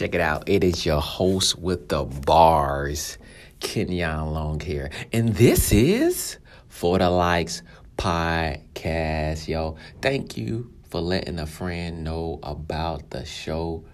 Check it out. It is your host with the bars, Kenyon Long here. And this is For the Likes podcast, yo. Thank you for letting a friend know about the show.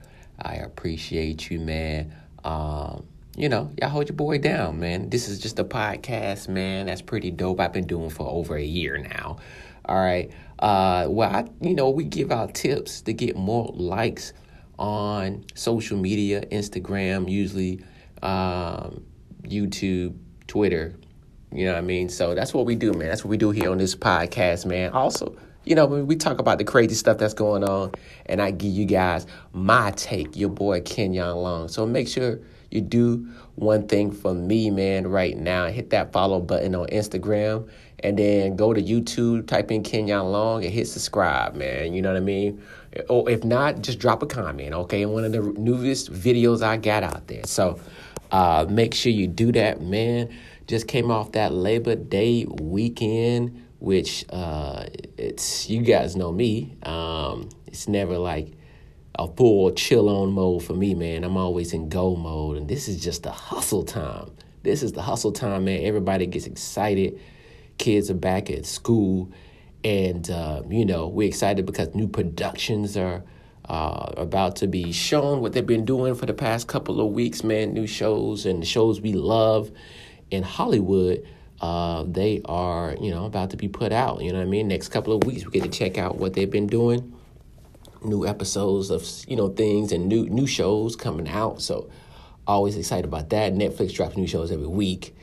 I appreciate you, man. Um, you know, y'all hold your boy down, man. This is just a podcast, man. That's pretty dope. I've been doing for over a year now. All right. Uh, well, I, you know, we give out tips to get more likes on social media, Instagram, usually um, YouTube, Twitter. You know what I mean? So that's what we do, man. That's what we do here on this podcast, man. Also, you know, we talk about the crazy stuff that's going on, and I give you guys my take, your boy Kenyon Long. So make sure you do one thing for me, man, right now. Hit that follow button on Instagram, and then go to YouTube, type in Kenyon Long, and hit subscribe, man. You know what I mean? Or if not, just drop a comment, okay? In one of the newest videos I got out there. So uh, make sure you do that, man. Just came off that Labor Day weekend, which uh, it's you guys know me. Um, it's never like a full chill on mode for me, man. I'm always in go mode, and this is just the hustle time. This is the hustle time, man. Everybody gets excited. Kids are back at school and, uh, you know, we're excited because new productions are uh, about to be shown, what they've been doing for the past couple of weeks, man. New shows and shows we love in Hollywood. Uh, they are, you know, about to be put out. You know what I mean? Next couple of weeks, we get to check out what they've been doing. New episodes of, you know, things and new new shows coming out. So, always excited about that. Netflix drops new shows every week.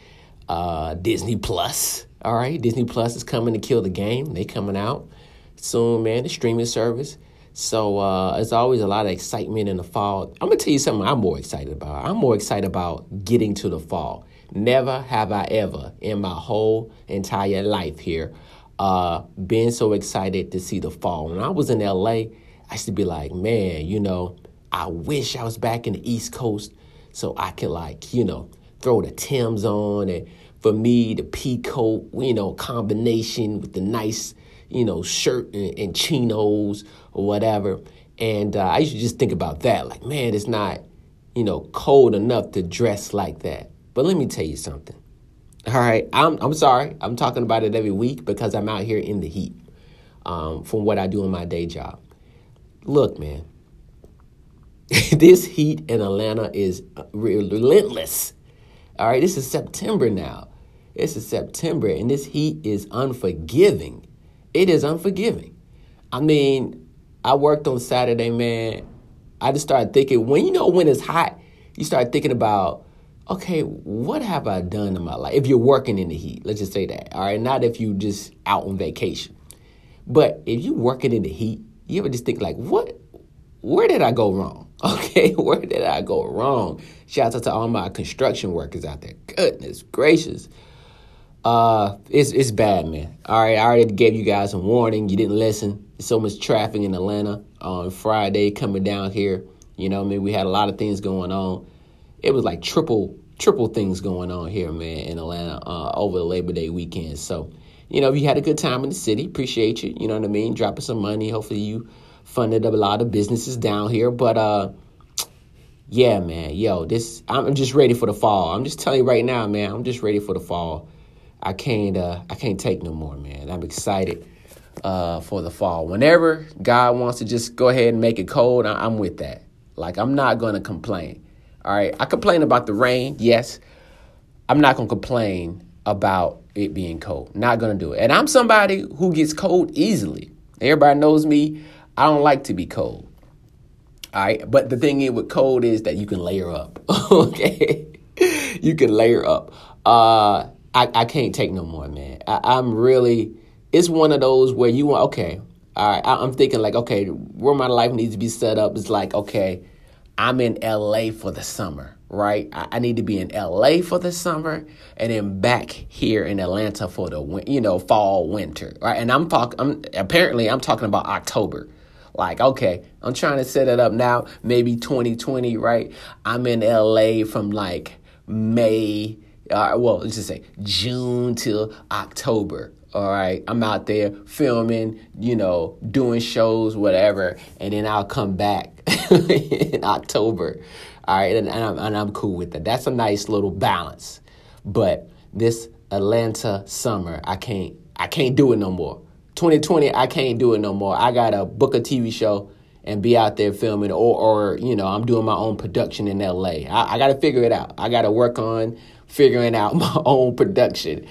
Uh, Disney Plus all right, Disney Plus is coming to kill the game. They coming out soon, man. The streaming service. So uh, it's always a lot of excitement in the fall. I'm gonna tell you something I'm more excited about. I'm more excited about getting to the fall. Never have I ever in my whole entire life here uh, been so excited to see the fall. When I was in LA, I used to be like, man, you know, I wish I was back in the East Coast so I could like, you know, throw the Tims on and for me, the pea coat, you know, combination with the nice, you know, shirt and, and chinos or whatever. And uh, I used to just think about that, like, man, it's not, you know, cold enough to dress like that. But let me tell you something. All right, I'm I'm sorry. I'm talking about it every week because I'm out here in the heat um, from what I do in my day job. Look, man, this heat in Atlanta is relentless. All right, this is September now. It's September and this heat is unforgiving. It is unforgiving. I mean, I worked on Saturday, man. I just started thinking when you know when it's hot, you start thinking about, okay, what have I done in my life? If you're working in the heat, let's just say that. All right, not if you just out on vacation. But if you're working in the heat, you ever just think like, what where did I go wrong? Okay, where did I go wrong? Shout out to all my construction workers out there. Goodness gracious. Uh, it's it's bad, man. All right, I already gave you guys a warning. You didn't listen. There's so much traffic in Atlanta on Friday coming down here. You know, I mean, we had a lot of things going on. It was like triple triple things going on here, man, in Atlanta uh, over the Labor Day weekend. So, you know, if you had a good time in the city, appreciate you. You know what I mean? Dropping some money. Hopefully, you funded a lot of businesses down here. But uh, yeah, man, yo, this I'm just ready for the fall. I'm just telling you right now, man. I'm just ready for the fall. I can't uh, I can't take no more, man. I'm excited uh, for the fall. Whenever God wants to just go ahead and make it cold, I- I'm with that. Like I'm not gonna complain. All right, I complain about the rain, yes. I'm not gonna complain about it being cold. Not gonna do it. And I'm somebody who gets cold easily. Everybody knows me. I don't like to be cold. All right, but the thing is with cold is that you can layer up. okay, you can layer up. Uh, I, I can't take no more, man. I, am really, it's one of those where you want, okay, all right, I, I'm thinking like, okay, where my life needs to be set up is like, okay, I'm in LA for the summer, right? I, I need to be in LA for the summer and then back here in Atlanta for the, you know, fall, winter, right? And I'm talking, I'm, apparently I'm talking about October. Like, okay, I'm trying to set it up now, maybe 2020, right? I'm in LA from like May uh, well, let's just say June till October. All right, I'm out there filming, you know, doing shows, whatever, and then I'll come back in October. All right, and, and, I'm, and I'm cool with that. That's a nice little balance. But this Atlanta summer, I can't, I can't do it no more. 2020, I can't do it no more. I gotta book a TV show and be out there filming, or, or you know, I'm doing my own production in LA. I, I gotta figure it out. I gotta work on figuring out my own production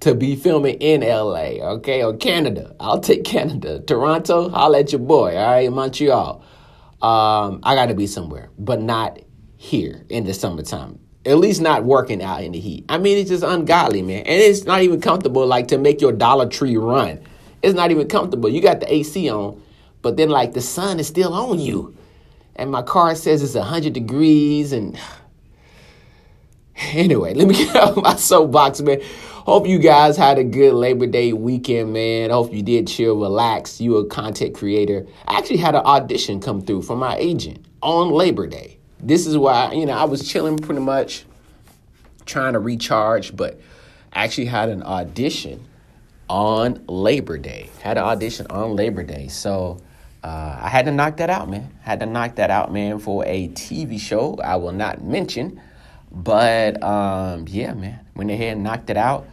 to be filming in LA, okay, or Canada. I'll take Canada. Toronto, I'll let your boy, all right, Montreal. Um, I got to be somewhere, but not here in the summertime. At least not working out in the heat. I mean, it's just ungodly, man. And it's not even comfortable, like to make your Dollar Tree run. It's not even comfortable. You got the AC on, but then, like, the sun is still on you. And my car says it's 100 degrees. And anyway, let me get off my soapbox, man. Hope you guys had a good Labor Day weekend, man. Hope you did chill, relax. You a content creator. I actually had an audition come through from my agent on Labor Day. This is why, you know, I was chilling pretty much, trying to recharge, but actually had an audition on Labor Day. Had an audition on Labor Day. So uh, I had to knock that out, man. Had to knock that out, man, for a TV show I will not mention. But um, yeah, man, went ahead and knocked it out.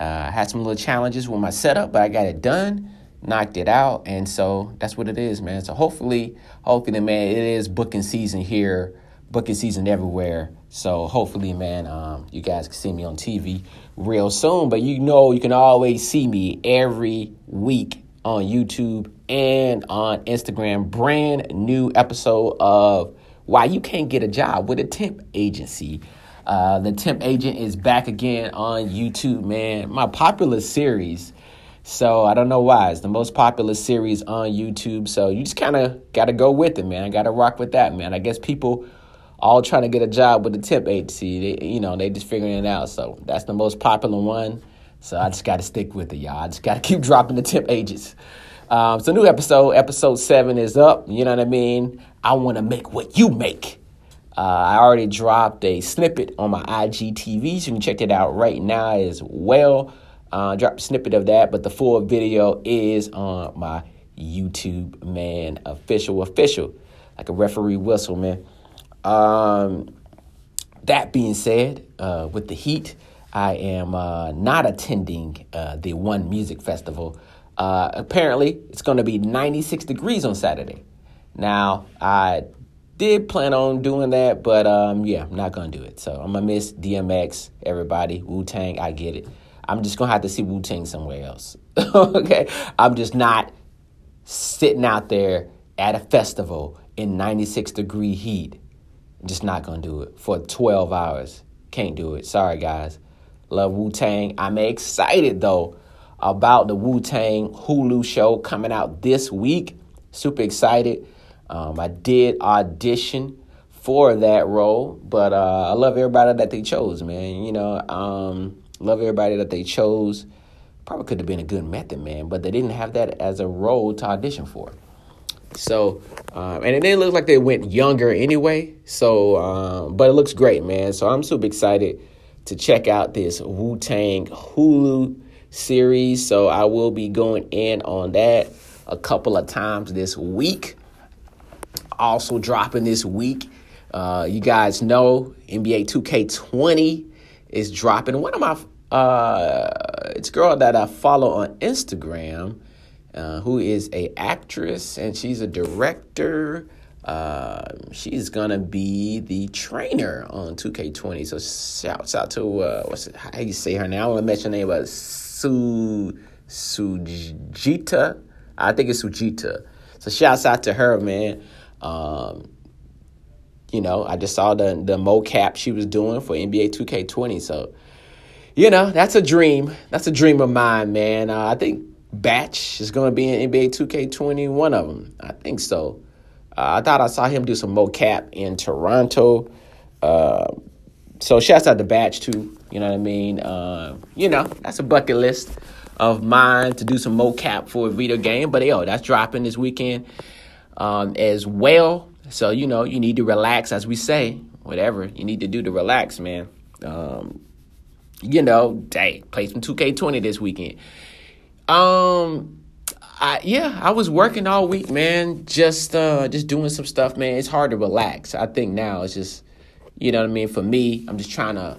Uh, I had some little challenges with my setup, but I got it done, knocked it out, and so that's what it is, man. So hopefully, hopefully, man, it is booking season here, booking season everywhere. So hopefully, man, um, you guys can see me on TV real soon. But you know, you can always see me every week on YouTube and on Instagram. Brand new episode of Why You Can't Get a Job with a Temp Agency. Uh, the temp agent is back again on YouTube, man. My popular series. So I don't know why. It's the most popular series on YouTube. So you just kind of got to go with it, man. I Got to rock with that, man. I guess people all trying to get a job with the temp agency. They, you know, they just figuring it out. So that's the most popular one. So I just got to stick with it, y'all. I just got to keep dropping the temp agents. Um, so new episode, episode seven is up. You know what I mean? I want to make what you make. Uh, I already dropped a snippet on my IGTV, so you can check it out right now as well. Uh, dropped a snippet of that, but the full video is on my YouTube, man. Official, official, like a referee whistle, man. Um, that being said, uh, with the heat, I am uh, not attending uh, the One Music Festival. Uh, apparently, it's going to be 96 degrees on Saturday. Now, I did plan on doing that, but um, yeah, I'm not gonna do it. So I'm gonna miss DMX, everybody, Wu Tang. I get it. I'm just gonna have to see Wu Tang somewhere else. okay, I'm just not sitting out there at a festival in 96 degree heat. I'm just not gonna do it for 12 hours. Can't do it. Sorry, guys. Love Wu Tang. I'm excited though about the Wu Tang Hulu show coming out this week. Super excited. Um, I did audition for that role, but uh, I love everybody that they chose, man. You know, um, love everybody that they chose. Probably could have been a good Method Man, but they didn't have that as a role to audition for. So, um, and it didn't look like they went younger anyway. So, um, but it looks great, man. So I'm super excited to check out this Wu Tang Hulu series. So I will be going in on that a couple of times this week also dropping this week. Uh, you guys know NBA 2K20 is dropping. One of my, uh, it's a girl that I follow on Instagram, uh, who is a actress and she's a director. Uh, she's gonna be the trainer on 2K20. So shouts out to uh, what's it, how you say her name? I want to mention her name, but Su Sujita. I think it's Sujita. So shouts out to her, man. Um, you know, I just saw the the mocap she was doing for NBA 2K20. So, you know, that's a dream. That's a dream of mine, man. Uh, I think Batch is going to be in NBA 2K20. One of them, I think so. Uh, I thought I saw him do some mocap in Toronto. Uh, so shouts out to Batch too. You know what I mean? Uh, you know, that's a bucket list of mine to do some mocap for a video game. But yo, that's dropping this weekend um, as well. So, you know, you need to relax, as we say, whatever you need to do to relax, man. Um, you know, hey, play some 2K20 this weekend. Um, I, yeah, I was working all week, man. Just uh, just doing some stuff, man. It's hard to relax. I think now it's just, you know what I mean. For me, I'm just trying to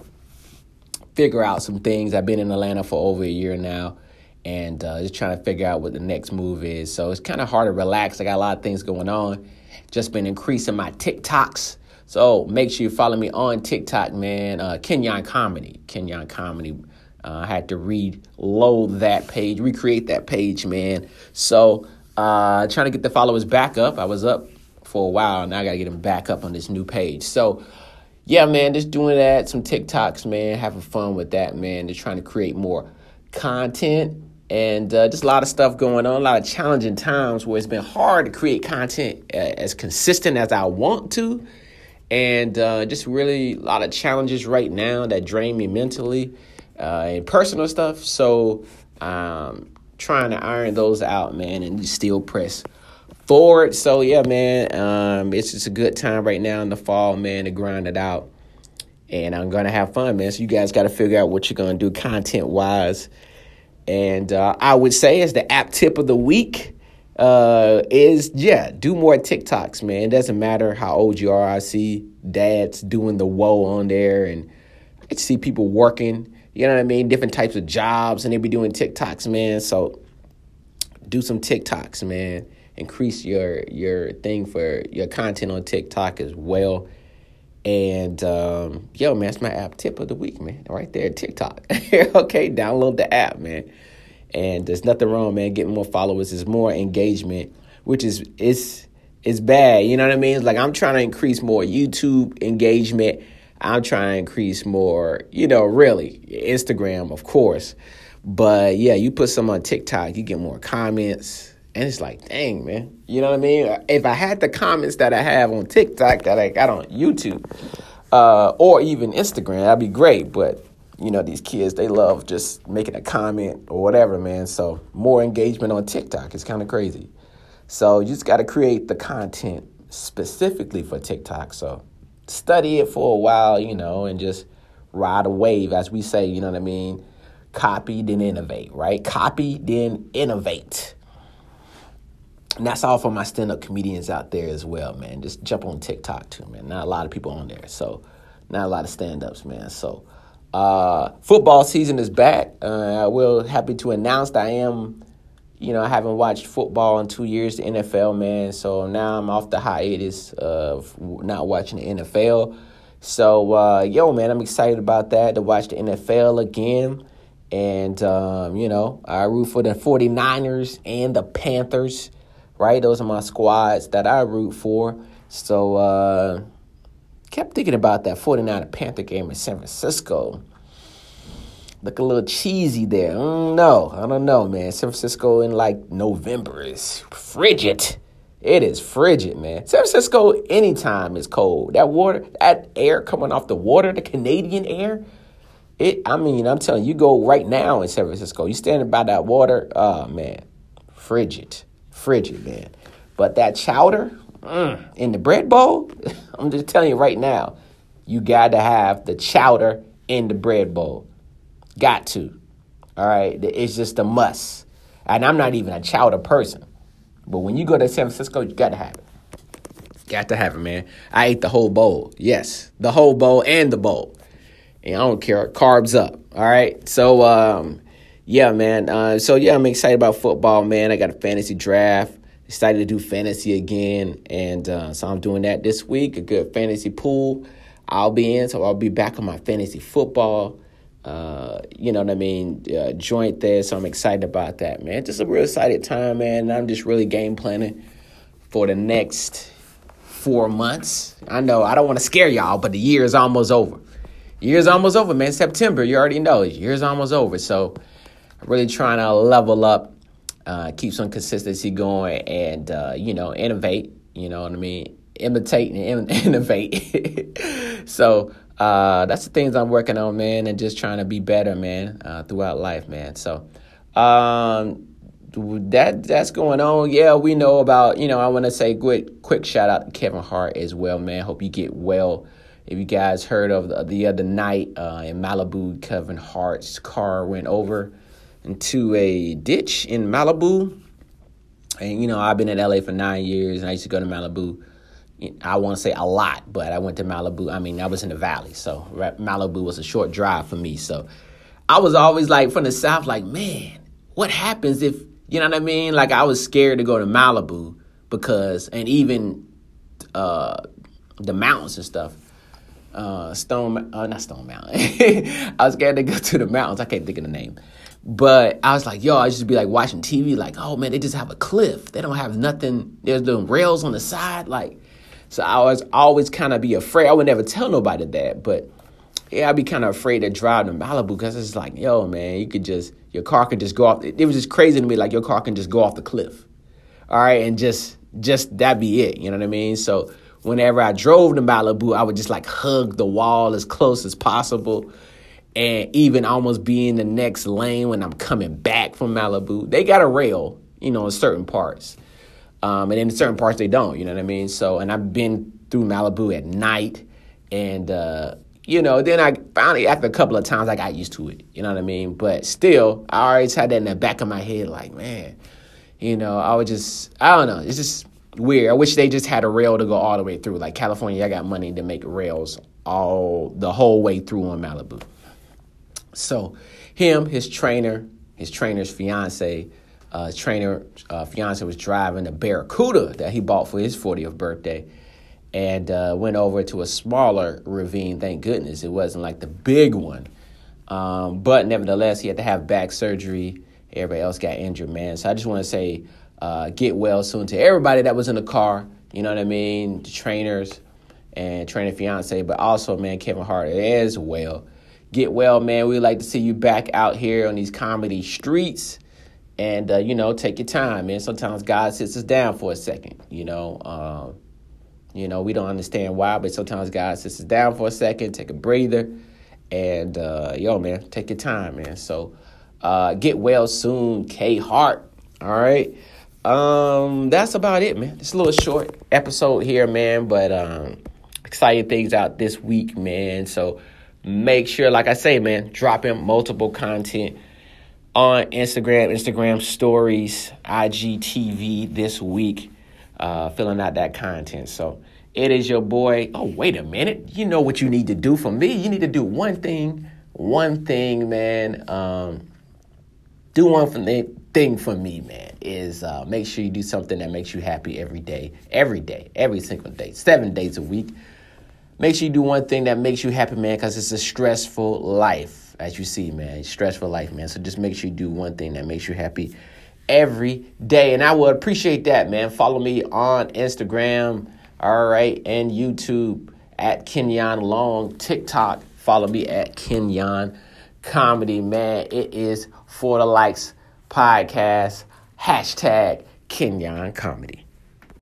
figure out some things. I've been in Atlanta for over a year now, and uh, just trying to figure out what the next move is. So it's kind of hard to relax. I got a lot of things going on. Just been increasing my TikToks. So make sure you follow me on TikTok, man. Uh, Kenyon Comedy. Kenyon Comedy. Uh, I had to reload that page, recreate that page, man. So uh, trying to get the followers back up. I was up for a while. Now I got to get them back up on this new page. So yeah, man, just doing that, some TikToks, man, having fun with that, man. Just trying to create more content and uh, just a lot of stuff going on, a lot of challenging times where it's been hard to create content uh, as consistent as I want to. And uh, just really a lot of challenges right now that drain me mentally uh, and personal stuff. So, um, trying to iron those out, man, and still press forward. So yeah, man, um, it's just a good time right now in the fall, man, to grind it out. And I'm gonna have fun, man. So you guys got to figure out what you're gonna do content wise. And uh, I would say as the app tip of the week uh, is yeah, do more TikToks, man. It doesn't matter how old you are. I see dads doing the whoa on there, and I see people working. You know what I mean? Different types of jobs, and they be doing TikToks, man. So do some TikToks, man increase your your thing for your content on TikTok as well. And um, yo, man, that's my app tip of the week, man. Right there, TikTok. okay, download the app, man. And there's nothing wrong, man. Getting more followers is more engagement, which is it's it's bad. You know what I mean? It's like I'm trying to increase more YouTube engagement. I'm trying to increase more, you know, really Instagram, of course. But yeah, you put some on TikTok, you get more comments and it's like, dang, man. You know what I mean? If I had the comments that I have on TikTok that I got on YouTube uh, or even Instagram, that'd be great. But, you know, these kids, they love just making a comment or whatever, man. So more engagement on TikTok is kind of crazy. So you just got to create the content specifically for TikTok. So study it for a while, you know, and just ride a wave, as we say, you know what I mean? Copy, then innovate, right? Copy, then innovate. And that's all for my stand up comedians out there as well, man. Just jump on TikTok too, man. Not a lot of people on there. So, not a lot of stand ups, man. So, uh, football season is back. Uh, I will happy to announce that I am, you know, I haven't watched football in two years, the NFL, man. So now I'm off the hiatus of not watching the NFL. So, uh, yo, man, I'm excited about that to watch the NFL again. And, um, you know, I root for the 49ers and the Panthers right? Those are my squads that I root for. So, uh, kept thinking about that 49er Panther game in San Francisco. Look a little cheesy there. Mm, no, I don't know, man. San Francisco in like November is frigid. It is frigid, man. San Francisco, anytime is cold. That water, that air coming off the water, the Canadian air. It, I mean, I'm telling you, you go right now in San Francisco. You standing by that water, oh man, frigid frigid, man. But that chowder mm, in the bread bowl, I'm just telling you right now, you got to have the chowder in the bread bowl. Got to. All right. It's just a must. And I'm not even a chowder person. But when you go to San Francisco, you got to have it. Got to have it, man. I ate the whole bowl. Yes, the whole bowl and the bowl. And I don't care. Carbs up. All right. So, um, yeah, man. Uh, so yeah, I'm excited about football, man. I got a fantasy draft. Excited to do fantasy again, and uh, so I'm doing that this week. A good fantasy pool. I'll be in, so I'll be back on my fantasy football. Uh, you know what I mean? Uh, joint there, so I'm excited about that, man. Just a real excited time, man. I'm just really game planning for the next four months. I know I don't want to scare y'all, but the year is almost over. Year's almost over, man. September, you already know. Year's almost over, so really trying to level up, uh, keep some consistency going, and uh, you know, innovate. You know what I mean? Imitate and innovate. so uh, that's the things I'm working on, man, and just trying to be better, man, uh, throughout life, man. So um, that that's going on. Yeah, we know about. You know, I want to say quick quick shout out to Kevin Hart as well, man. Hope you get well. If you guys heard of the, the other night uh, in Malibu, Kevin Hart's car went over into a ditch in Malibu. And you know, I've been in LA for nine years, and I used to go to Malibu. I want to say a lot, but I went to Malibu. I mean, I was in the valley, so Malibu was a short drive for me. So I was always like from the south, like, man, what happens if you know what I mean? Like I was scared to go to Malibu because, and even uh, the mountains and stuff. Uh, Stone, uh, not Stone Mountain. I was scared to go to the mountains. I can't think of the name. But I was like, yo, I to be like watching TV, like, oh man, they just have a cliff. They don't have nothing. There's the rails on the side, like. So I was always kind of be afraid. I would never tell nobody that, but yeah, I'd be kind of afraid to drive to Malibu because it's like, yo, man, you could just your car could just go off. It, it was just crazy to me, like your car can just go off the cliff, all right, and just just that be it. You know what I mean? So whenever I drove to Malibu, I would just like hug the wall as close as possible. And even almost be in the next lane when I'm coming back from Malibu. They got a rail, you know, in certain parts. Um, and in certain parts they don't, you know what I mean? So, and I've been through Malibu at night, and uh, you know, then I finally after a couple of times I got used to it, you know what I mean? But still, I always had that in the back of my head, like, man, you know, I would just, I don't know, it's just weird. I wish they just had a rail to go all the way through. Like California, I got money to make rails all the whole way through on Malibu. So, him, his trainer, his trainer's fiance uh, trainer uh, fiance was driving a Barracuda that he bought for his 40th birthday and uh, went over to a smaller ravine. Thank goodness it wasn't like the big one. Um, but nevertheless, he had to have back surgery. Everybody else got injured, man. So I just want to say, uh, get well soon to everybody that was in the car. You know what I mean? The trainers and trainer fiance, but also, man, Kevin Hart as well. Get well, man. We'd like to see you back out here on these comedy streets and uh, you know take your time man. Sometimes god sits us down for a second you know um, you know we don't understand why but sometimes god sits us down for a second take a breather and uh, yo man take your time man. So uh, get well soon k hart all right? Um, that's about it man. It's a little short episode here man but um, exciting things out this week man. So make sure like i say man dropping multiple content on Instagram, Instagram stories, IGTV this week, uh, filling out that content. So it is your boy. Oh, wait a minute. You know what you need to do for me? You need to do one thing, one thing, man. Um, do one thing for me, man, is uh, make sure you do something that makes you happy every day, every day, every single day, seven days a week. Make sure you do one thing that makes you happy, man, because it's a stressful life as you see, man. Stressful life, man. So just make sure you do one thing that makes you happy every day. And I would appreciate that, man. Follow me on Instagram, all right, and YouTube at Kenyon Long. TikTok, follow me at Kenyon Comedy, man. It is for the likes podcast, hashtag Kenyon Comedy.